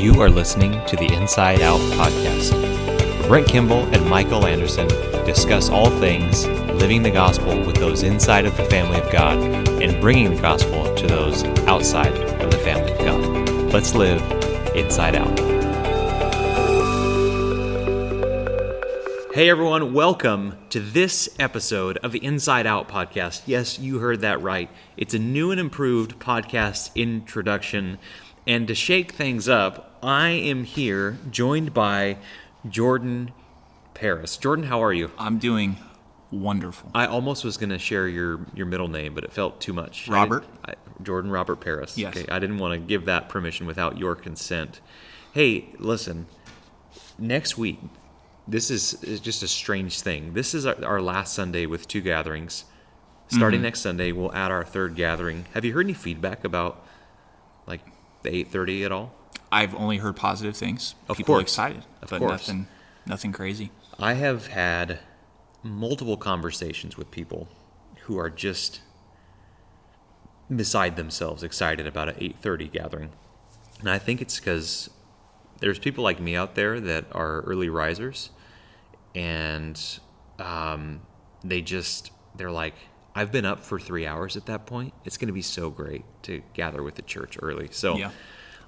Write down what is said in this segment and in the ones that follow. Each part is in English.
You are listening to the Inside Out podcast. Brent Kimball and Michael Anderson discuss all things living the gospel with those inside of the family of God and bringing the gospel to those outside of the family of God. Let's live inside out. Hey everyone, welcome to this episode of the Inside Out podcast. Yes, you heard that right. It's a new and improved podcast introduction. And to shake things up, I am here joined by Jordan Paris. Jordan, how are you? I'm doing wonderful. I almost was going to share your, your middle name, but it felt too much. Robert? didn't- I, Jordan Robert Paris. Yes. Okay, I didn't want to give that permission without your consent. Hey, listen, next week, this is, is just a strange thing. This is our, our last Sunday with two gatherings. Starting Mm-hmm. next Sunday, we'll add our third gathering. Have you heard any feedback about like the 8:30 at all? I've only heard positive things. Of People course. excited, Of but course. nothing, nothing crazy. I have had multiple conversations with people who are just beside themselves excited about an 8:30 gathering. And I think it's cuz there's people like me out there that are early risers and um, they just they're like I've been up for 3 hours at that point. It's going to be so great to gather with the church early. So Yeah.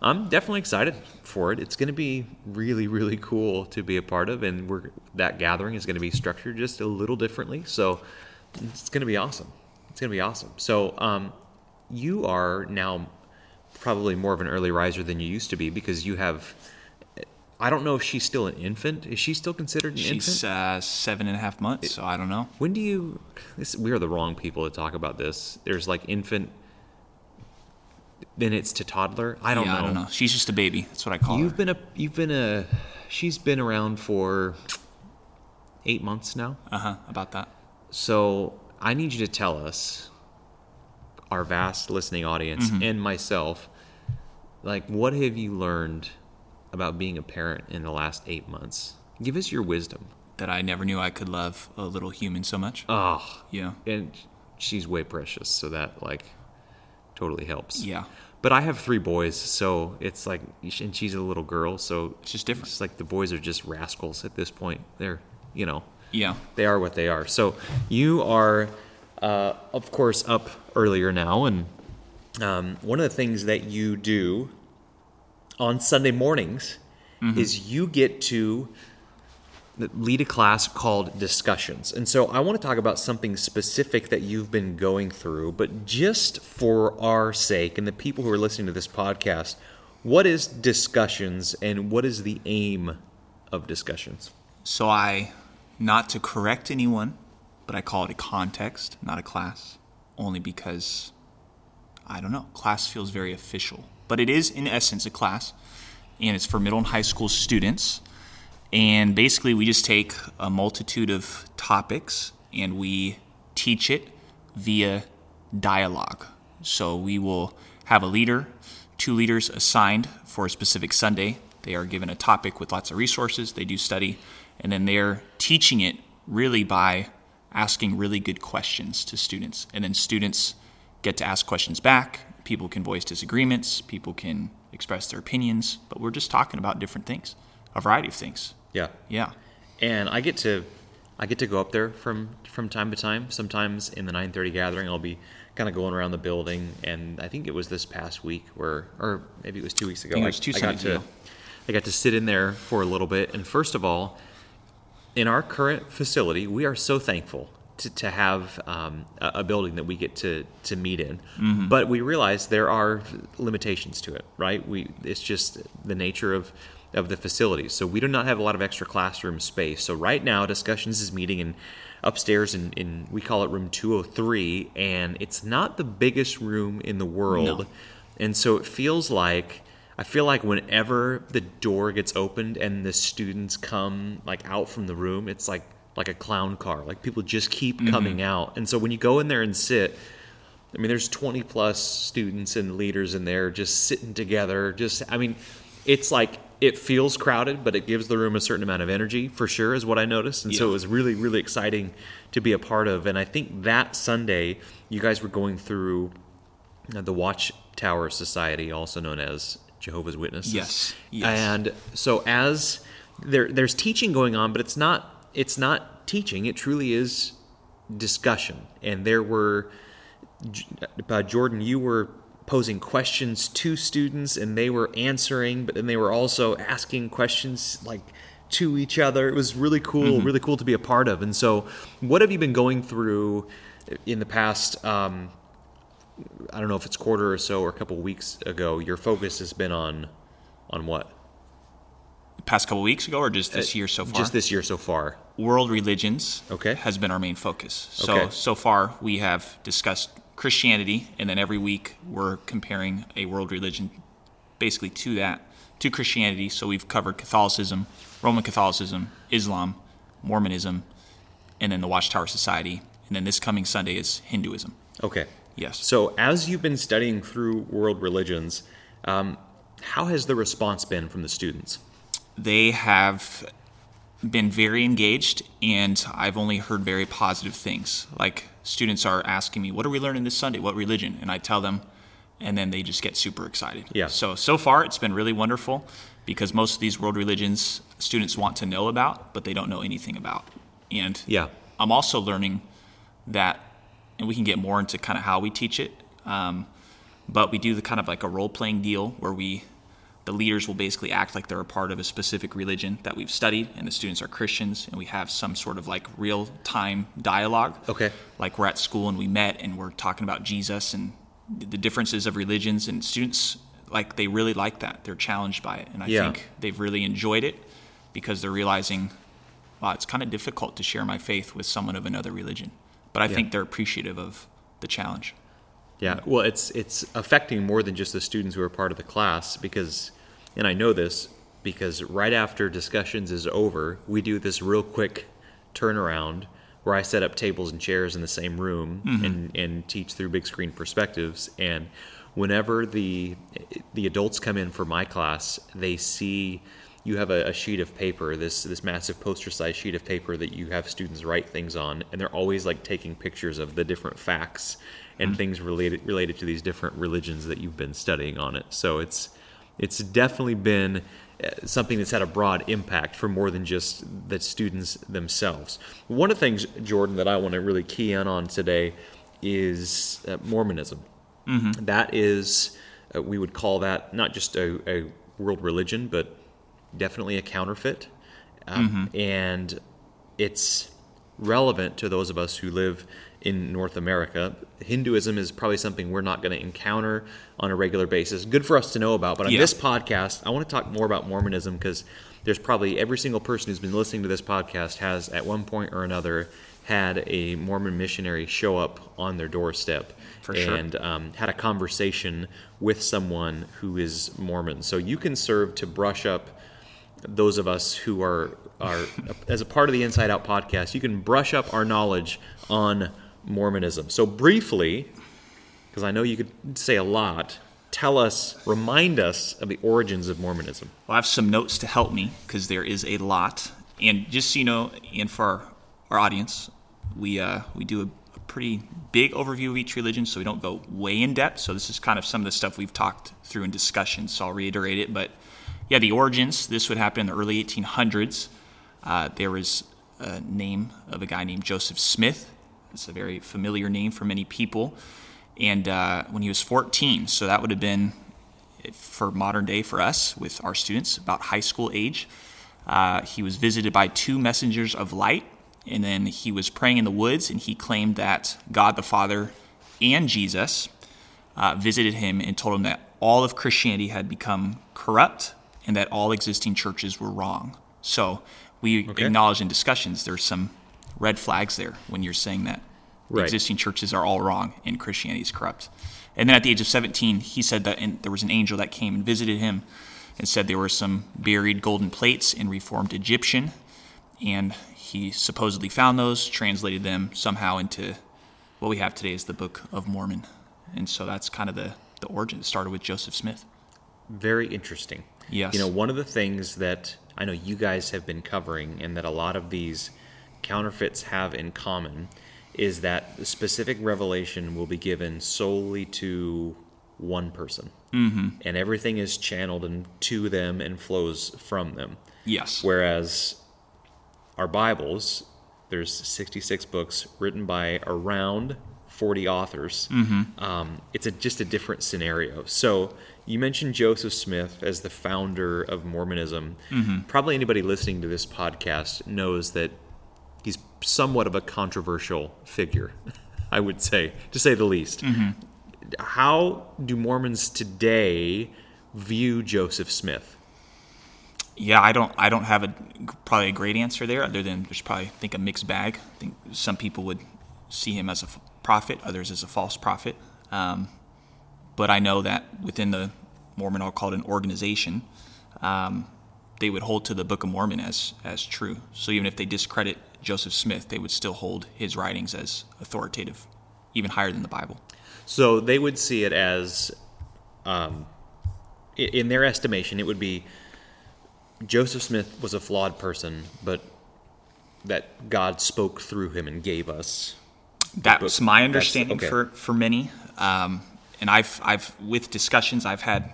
I'm definitely excited for it. It's going to be really, really cool to be a part of, and we're that gathering is going to be structured just a little differently. So it's going to be awesome. It's going to be awesome. So um, you are now probably more of an early riser than you used to be because you have. I don't know if she's still an infant. Is she still considered an She's infant? uh, seven and a half months, so I don't know. When do you? This, we are the wrong people to talk about this. There's like infant. Then it's to toddler. I don't yeah, know. I don't know. She's just a baby. That's what I call You've her. been a you've been a she's been around for eight months now. Uh huh. About that. So I need you to tell us, our vast listening audience Mm-hmm. and myself, like what have you learned about being a parent in the last eight months? Give us your wisdom. That I never knew I could love a little human so much. Oh, yeah. and she's way precious, so that like totally helps. Yeah. But I have three boys, so it's like, and she's a little girl, so It's just different. It's like the boys are just rascals at this point. They're, you know, Yeah. they are what they are. So you are, uh, of course, up earlier now, and um, one of the things that you do on Sunday mornings is you get to lead a class called discussions. And so I want to talk about something specific that you've been going through, but just for our sake and the people who are listening to this podcast, what is discussions and what is the aim of discussions? So I, not to correct anyone, but I call it a context, not a class, only because I don't know. Class feels very official, but it is in essence a class, and it's for middle and high school students. And basically, we just take a multitude of topics and we teach it via dialogue. So we will have a leader, two leaders assigned for a specific Sunday. They are given a topic with lots of resources, they do study, and then they're teaching it really by asking really good questions to students. And then students get to ask questions back. People can voice disagreements, people can express their opinions, but we're just talking about different things, a variety of things. Yeah. Yeah. and I get to I get to go up there from from time to time. Sometimes in the 9:30 gathering, I'll be kind of going around the building, and I think it was this past week where, or maybe it was two weeks ago. it was two got to ago. I got to sit in there for a little bit, and first of all, in our current facility, we are so thankful to, to have um, a, a building that we get to, to meet in. Mm-hmm. But we realize there are limitations to it, right? We it's just the nature of of the facilities. So we do not have a lot of extra classroom space. So right now, discussions is meeting in upstairs in, in we call it room 203, and it's not the biggest room in the world. No. And so it feels like I feel like whenever the door gets opened and the students come like out from the room, it's like like a clown car. Like people just keep mm-hmm. coming out. And so when you go in there and sit, I mean there's 20 plus students and leaders in there just sitting together. Just I mean, it's like it feels crowded, but it gives the room a certain amount of energy for sure, is what I noticed. And so it was really, really exciting to be a part of. And I think that Sunday, you guys were going through uh, the Watchtower Society, also known as Jehovah's Witnesses. Yes, yes. And so as there there's teaching going on, but it's not it's not teaching. It truly is discussion. And there were uh, Jordan, you were posing questions to students, and they were answering, but then they were also asking questions like to each other. It was really cool, really cool to be a part of. And so, what have you been going through in the past? Um, I don't know if it's quarter or so or a couple weeks ago. Your focus has been on on what? The past couple weeks ago, or just this year so far? Uh, Just this year so far. world religions Okay. has been our main focus. So Okay. so far we have discussed Christianity, and then every week we're comparing a world religion, basically to that to Christianity. So we've covered Catholicism, Roman Catholicism, Islam, Mormonism, and then the Watchtower Society, and then this coming Sunday is Hinduism. Okay. Yes. So, as you've been studying through world religions, um, how has the response been from the students? they have been very engaged and I've only heard very positive things. Like students are asking me, "What are we learning this Sunday? What religion?" And I tell them and then they just get super excited. Yeah. So so far it's been really wonderful because most of these world religions students want to know about, but they don't know anything about. And Yeah. I'm also learning that, and we can get more into kind of how we teach it. Um, but we do the kind of like a role playing deal where we, the leaders will basically act like they're a part of a specific religion that we've studied, and the students are Christians, and we have some sort of like real time dialogue. Okay. Like we're at school and we met and we're talking about Jesus and the differences of religions, and students like they really like that. They're challenged by it, and I Yeah. think they've really enjoyed it because they're realizing wow, it's kind of difficult to share my faith with someone of another religion. But I think they're appreciative of the challenge. Yeah, well, it's it's affecting more than just the students who are part of the class because, and I know this because right after discussions is over, we do this real quick turnaround where I set up tables and chairs in the same room mm-hmm. and and teach through big screen perspectives. And whenever the the adults come in for my class, they see you have a, a sheet of paper, this this massive poster size sheet of paper that you have students write things on, and they're always like taking pictures of the different facts and things related related to these different religions that you've been studying on it. So it's it's definitely been uh, something that's had a broad impact for more than just the students themselves. One of the things, Jordan, that I want to really key in on today is uh, Mormonism. That is, uh, we would call that not just a, a world religion, but definitely a counterfeit. Um, And it's relevant to those of us who live in North America. Hinduism is probably something we're not going to encounter on a regular basis. Good for us to know about. But on Yeah. this podcast, I want to talk more about Mormonism because there's probably every single person who's been listening to this podcast has at one point or another had a Mormon missionary show up on their doorstep For sure. and um, had a conversation with someone who is Mormon. So you can serve to brush up those of us who are are as a part of the Inside Out podcast. You can brush up our knowledge on Mormonism. So briefly, because I know you could say a lot, tell us, remind us of the origins of Mormonism. Well, I have some notes to help me because there is a lot. And just so you know, and for our, our audience, we uh, we do a, a pretty big overview of each religion, so we don't go way in depth. So this is kind of some of the stuff we've talked through in discussion. So I'll reiterate it. But yeah, the origins. This would happen in the early 1800s. Uh, there was a name of a guy named Joseph Smith. It's a very familiar name for many people. And uh, when he was 14, so that would have been for modern day for us with our students about high school age. Uh, he was visited by two messengers of light, and then he was praying in the woods, and he claimed that God the Father and Jesus uh, visited him and told him that all of Christianity had become corrupt and that all existing churches were wrong. So we Okay. acknowledge in discussions there's some red flags there when you're saying that Right. existing churches are all wrong and Christianity is corrupt. And then at the age of 17, he said that and there was an angel that came and visited him and said there were some buried golden plates in Reformed Egyptian. And he supposedly found those, translated them somehow into what we have today as the Book of Mormon. And so that's kind of the, the origin. It started with Joseph Smith. Very interesting. Yes. You know, one of the things that I know you guys have been covering and that a lot of these counterfeits have in common is that the specific revelation will be given solely to one person, mm-hmm. and everything is channeled and to them and flows from them. Yes. Whereas our Bibles, there's 66 books written by around 40 authors. Um, it's a, just a different scenario. So you mentioned Joseph Smith as the founder of Mormonism. Probably anybody listening to this podcast knows that he's somewhat of a controversial figure, I would say, to say the least. How do Mormons today view Joseph Smith? Yeah, I don't. I don't have a probably a great answer there, other than there's probably I think a mixed bag. I think some people would see him as a prophet, others as a false prophet. Um, but I know that within the Mormon, I'll call it an organization, um, they would hold to the Book of Mormon as as true. So even if they discredit Joseph Smith, they would still hold his writings as authoritative, even higher than the Bible. So they would see it as, um, in their estimation, it would be Joseph Smith was a flawed person, but that God spoke through him and gave us. That's my That's- understanding okay. for for many. Um, and I've I've with discussions I've had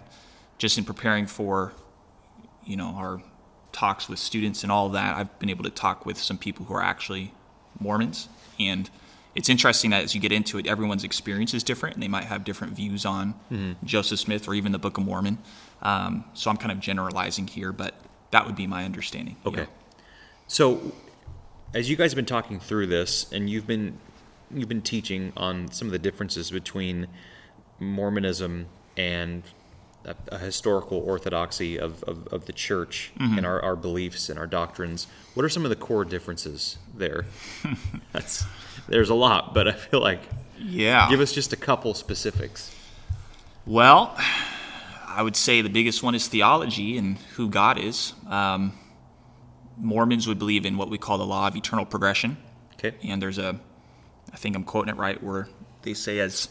just in preparing for, you know, our talks with students and all of that. I've been able to talk with some people who are actually Mormons, and it's interesting that as you get into it, everyone's experience is different, and they might have different views on Mm-hmm. Joseph Smith or even the Book of Mormon. Um, so I'm kind of generalizing here, but that would be my understanding. Okay. Yeah. So, as you guys have been talking through this, and you've been you've been teaching on some of the differences between Mormonism and a, a historical orthodoxy of, of, of the church and our, our beliefs and our doctrines. What are some of the core differences there? That's there's a lot, but I feel like Yeah. give us just a couple specifics. Well, I would say the biggest one is theology and who God is. Um, Mormons would believe in what we call the law of eternal progression, Okay. and there's a, I think I'm quoting it right, where they say as,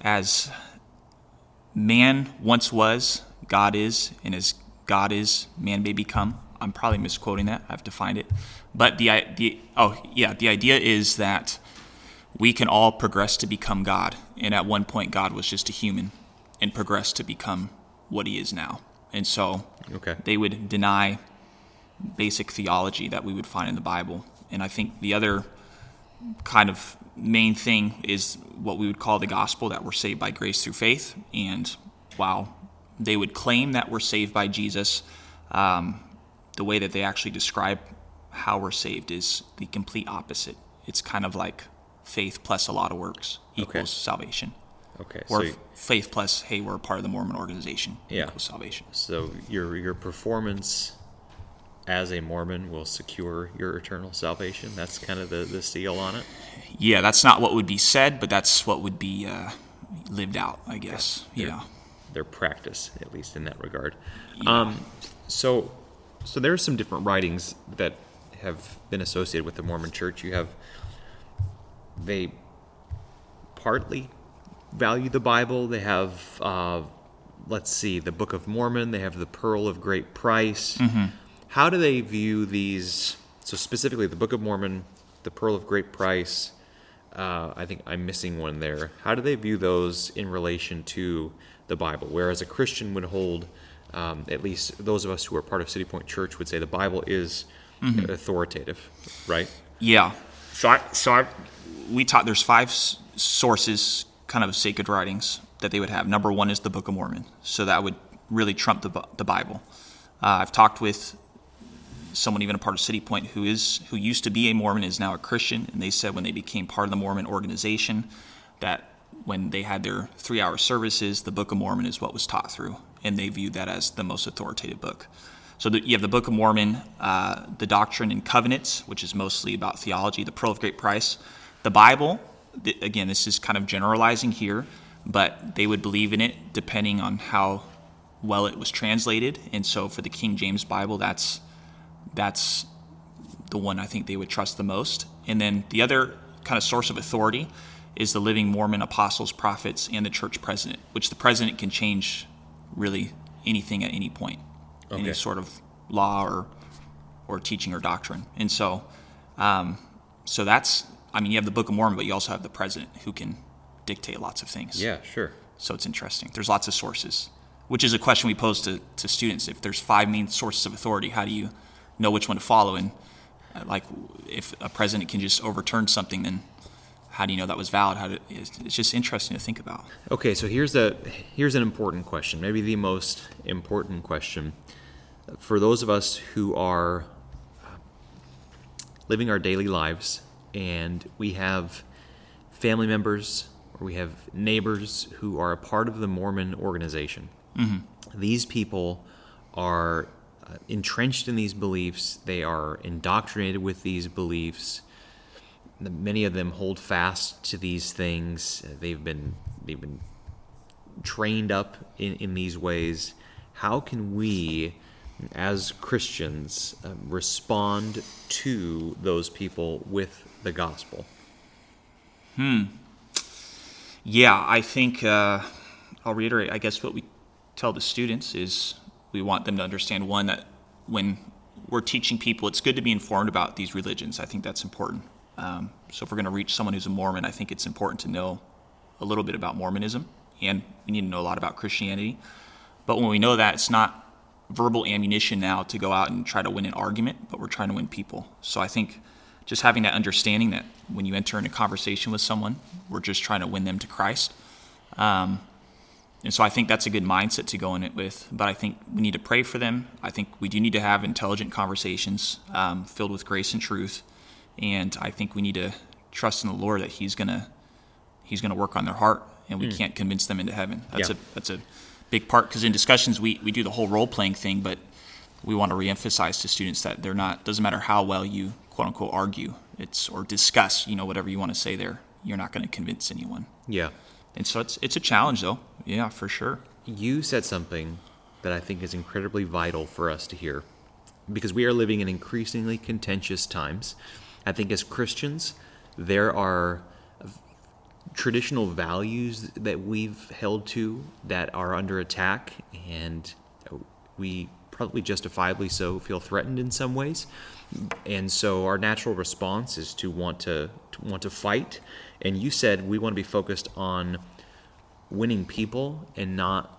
as man once was, God is, and as God is, man may become. I'm probably misquoting that. I have to find it, but the the oh yeah, the idea is that we can all progress to become God. And at one point, God was just a human and progressed to become what he is now. And so Okay. they would deny basic theology that we would find in the Bible. And I think the other kind of main thing is what we would call the gospel that we're saved by grace through faith. And while they would claim that we're saved by Jesus, um, the way that they actually describe how we're saved is the complete opposite. It's kind of like faith plus a lot of works equals Okay. salvation. Okay. Or So, f- faith plus, hey, we're part of the Mormon organization Yeah. equals salvation. so your your performance as a Mormon will secure your eternal salvation. That's kind of the, the seal on it. Yeah, that's not what would be said, but that's what would be uh, lived out, I guess. Yeah. their practice, at least in that regard. Um, so, so there are some different writings that have been associated with the Mormon Church. You have they partly value the Bible. They have, uh, let's see, the Book of Mormon. They have the Pearl of Great Price. How do they view these? So specifically, the Book of Mormon, the Pearl of Great Price. Uh, I think I'm missing one there. How do they view those in relation to the Bible? Whereas a Christian would hold, um, at least those of us who are part of City Point Church would say the Bible is authoritative, right? Yeah. So I, so I, we taught there's five s- sources, kind of sacred writings that they would have. Number one is the Book of Mormon, so that would really trump the the Bible. Uh, I've talked with someone even a part of City Point who is who used to be a Mormon is now a Christian, and they said when they became part of the Mormon organization that when they had their three hour services, the Book of Mormon is what was taught through, and they viewed that as the most authoritative book. So the, you have the Book of Mormon, uh, the Doctrine and Covenants, which is mostly about theology, the Pearl of Great Price, the Bible. th- again, this is kind of generalizing here, but they would believe in it depending on how well it was translated. And so for the King James Bible, that's that's the one I think they would trust the most. And then the other kind of source of authority is the living Mormon apostles, prophets, and the church president, which the president can change really anything at any point, Okay. any sort of law or or teaching or doctrine. And so, um, so that's I mean, you have the Book of Mormon, but you also have the president who can dictate lots of things. Yeah, sure. So it's interesting. There's lots of sources, which is a question we pose to, to students. If there's five main sources of authority, how do you know which one to follow? And uh, like, if a president can just overturn something, then how do you know that was valid? How do, it's, it's just interesting to think about. Okay, so here's a here's an important question, maybe the most important question for those of us who are living our daily lives and we have family members or we have neighbors who are a part of the Mormon organization. These people are uh, entrenched in these beliefs, they are indoctrinated with these beliefs. Many of them hold fast to these things. They've been they've been trained up in, in these ways. How can we, as Christians, uh, respond to those people with the gospel? Hmm. Yeah, I think uh, I'll reiterate. I guess what we tell the students is we want them to understand one that when we're teaching people, it's good to be informed about these religions. I think that's important. Um, so if we're going to reach someone who's a Mormon, I think it's important to know a little bit about Mormonism, and we need to know a lot about Christianity. But when we know that, it's not verbal ammunition now to go out and try to win an argument, but we're trying to win people. So I think just having that understanding that when you enter into conversation with someone, we're just trying to win them to Christ. Um, and so I think that's a good mindset to go in it with. But I think we need to pray for them. I think we do need to have intelligent conversations um, filled with grace and truth. And I think we need to trust in the Lord that He's gonna He's gonna work on their heart, and we can't convince them into heaven. That's Yeah. a that's a big part because in discussions we, we do the whole role playing thing, but we want to reemphasize to students that they're not doesn't matter how well you quote unquote argue it's or discuss you know whatever you want to say there you're not going to convince anyone Yeah. And so it's it's a challenge though yeah for sure You said something that I think is incredibly vital for us to hear because we are living in increasingly contentious times. I think as Christians, there are traditional values that we've held to that are under attack, and we probably justifiably so feel threatened in some ways. And so our natural response is to want to, to want to fight. And you said we want to be focused on winning people and not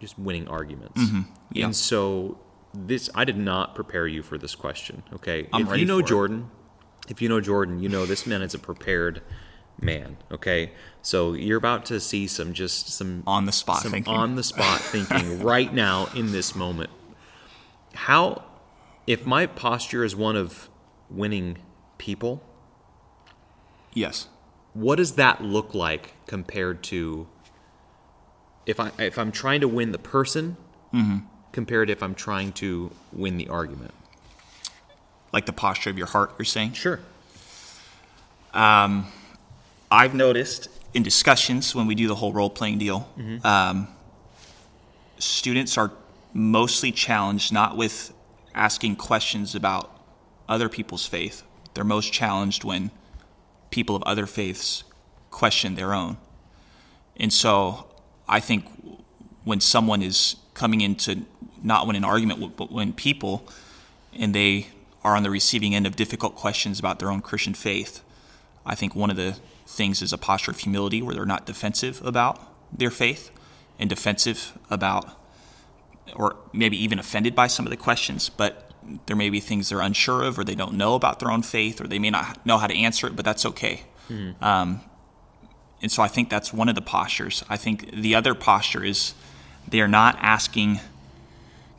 just winning arguments. Mm-hmm. yeah. And so this I did not prepare you for this question. Okay, I'm if you know for it. Jordan, if you know Jordan, you know this man is a prepared man. Okay, so you're about to see some just some On the spot thinking. on the spot thinking right now in this moment. How, if my posture is one of winning people, yes what does that look like compared to if I if I'm trying to win the person compared to if I'm trying to win the argument? like the posture of your heart you're saying Sure. um, I've noticed in discussions when we do the whole role playing deal, um, students are mostly challenged not with asking questions about other people's faith. They're most challenged when people of other faiths question their own. And so I think when someone is coming into not win an argument, but when people and they are on the receiving end of difficult questions about their own Christian faith, I think one of the things is a posture of humility where they're not defensive about their faith and defensive about, or maybe even offended by some of the questions, but there may be things they're unsure of or they don't know about their own faith or they may not know how to answer it, but that's okay. Um, and so I think that's one of the postures. I think the other posture is they're not asking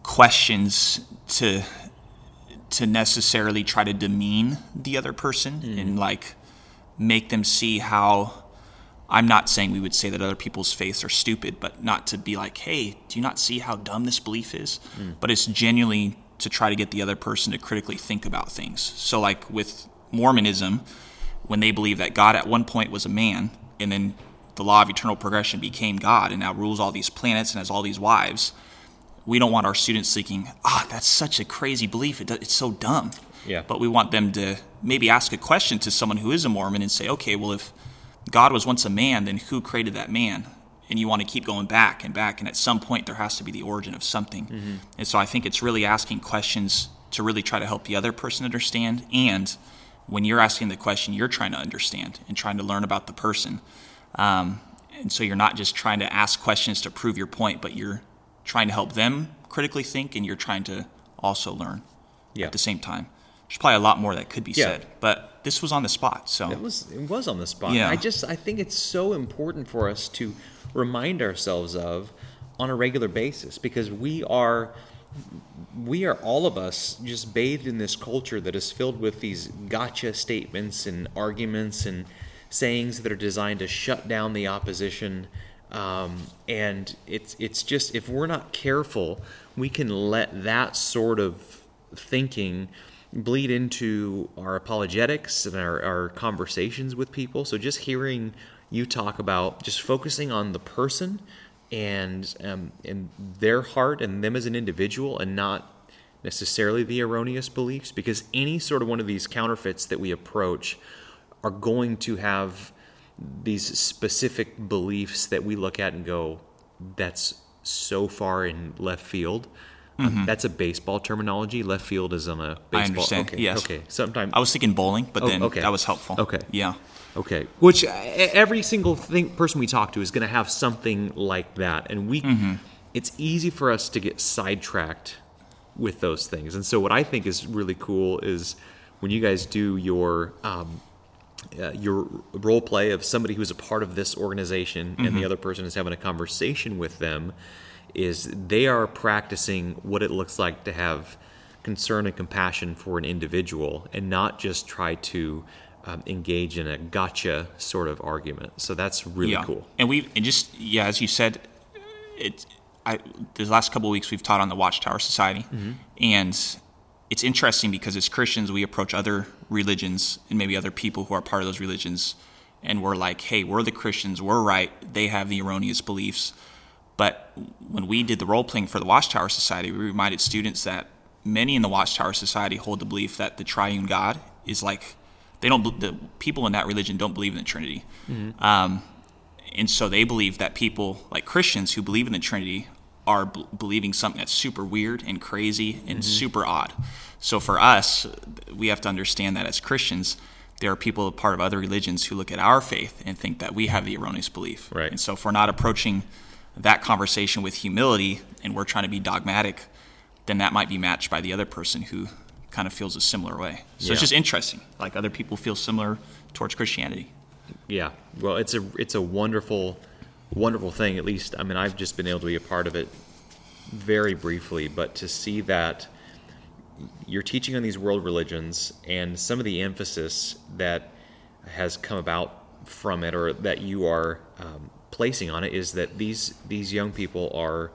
questions to to necessarily try to demean the other person and like make them see how I'm not saying we would say that other people's faiths are stupid, but not to be like, hey, do you not see how dumb this belief is? But it's genuinely to try to get the other person to critically think about things. So, like with Mormonism, when they believe that God at one point was a man, and then the law of eternal progression became God and now rules all these planets and has all these wives, we don't want our students thinking, ah, that's such a crazy belief. It, it's so dumb. Yeah. But we want them to maybe ask a question to someone who is a Mormon and say, okay, well, if God was once a man, then who created that man? And you want to keep going back and back. And at some point, there has to be the origin of something. And so I think it's really asking questions to really try to help the other person understand. And when you're asking the question, you're trying to understand and trying to learn about the person. Um, And so you're not just trying to ask questions to prove your point, but you're trying to help them critically think and you're trying to also learn Yeah. at the same time. There's probably a lot more that could be Yeah. said, but this was on the spot. So It was it was on the spot. Yeah. I just I think it's so important for us to remind ourselves of on a regular basis because we are we are all of us just bathed in this culture that is filled with these gotcha statements and arguments and sayings that are designed to shut down the opposition. Um, and it's it's just if we're not careful, we can let that sort of thinking bleed into our apologetics and our, our conversations with people. So just hearing you talk about just focusing on the person and um, and their heart and them as an individual and not necessarily the erroneous beliefs because any sort of one of these counterfeits that we approach are going to have these specific beliefs that we look at and go that's so far in left field Um, that's a baseball terminology left field is on a baseball Mm-hmm. understand, okay yes. okay sometimes I was thinking bowling, but Oh, then okay. that was helpful. Okay. Yeah. Okay, which every single thing, person we talk to is going to have something like that, and we, it's easy for us to get sidetracked with those things. And so, what I think is really cool is when you guys do your um, uh, your role play of somebody who's a part of this organization, and the other person is having a conversation with them, is they are practicing what it looks like to have concern and compassion for an individual, and not just try to um, engage in a gotcha sort of argument. So that's really yeah. cool. And we and just yeah, as you said, it's I the last couple of weeks we've taught on the Watchtower Society, Mm-hmm. and it's interesting because as Christians we approach other religions and maybe other people who are part of those religions, and we're like, hey, we're the Christians, we're right. They have the erroneous beliefs. But when we did the role playing for the Watchtower Society, we reminded students that many in the Watchtower Society hold the belief that the triune God is like they don't the people in that religion don't believe in the Trinity. Um, and so they believe that people like Christians who believe in the Trinity are b- believing something that's super weird and crazy and super odd. So for us, we have to understand that as Christians, there are people part of other religions who look at our faith and think that we have the erroneous belief. Right. And so if we're not approaching that conversation with humility and we're trying to be dogmatic, then that might be matched by the other person who kind of feels a similar way. So Yeah. it's just interesting. Like other people feel similar towards Christianity. Yeah. Well, it's a it's a wonderful wonderful thing. At least I mean I've just been able to be a part of it very briefly, but to see that you're teaching on these world religions and some of the emphasis that has come about from it or that you are um, placing on it is that these these young people are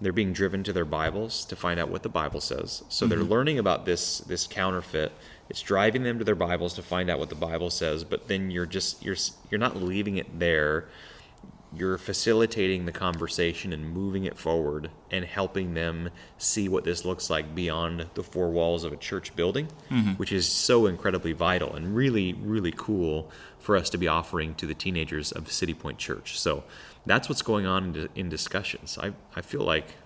they're being driven to their bibles to find out what the bible says. So they're mm-hmm. learning about this this counterfeit. It's driving them to their bibles to find out what the bible says but then you're just you're you're not leaving it there you're facilitating the conversation and moving it forward and helping them see what this looks like beyond the four walls of a church building, mm-hmm. which is so incredibly vital and really, really cool for us to be offering to the teenagers of City Point Church. So that's what's going on in, in discussions. I, I feel like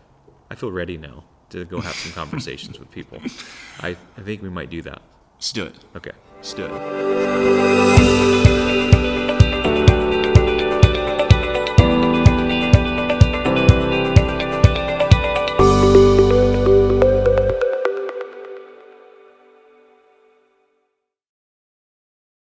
I feel ready now to go have some conversations with people. I, I think we might do that. Let's do it. Okay. Let's do it.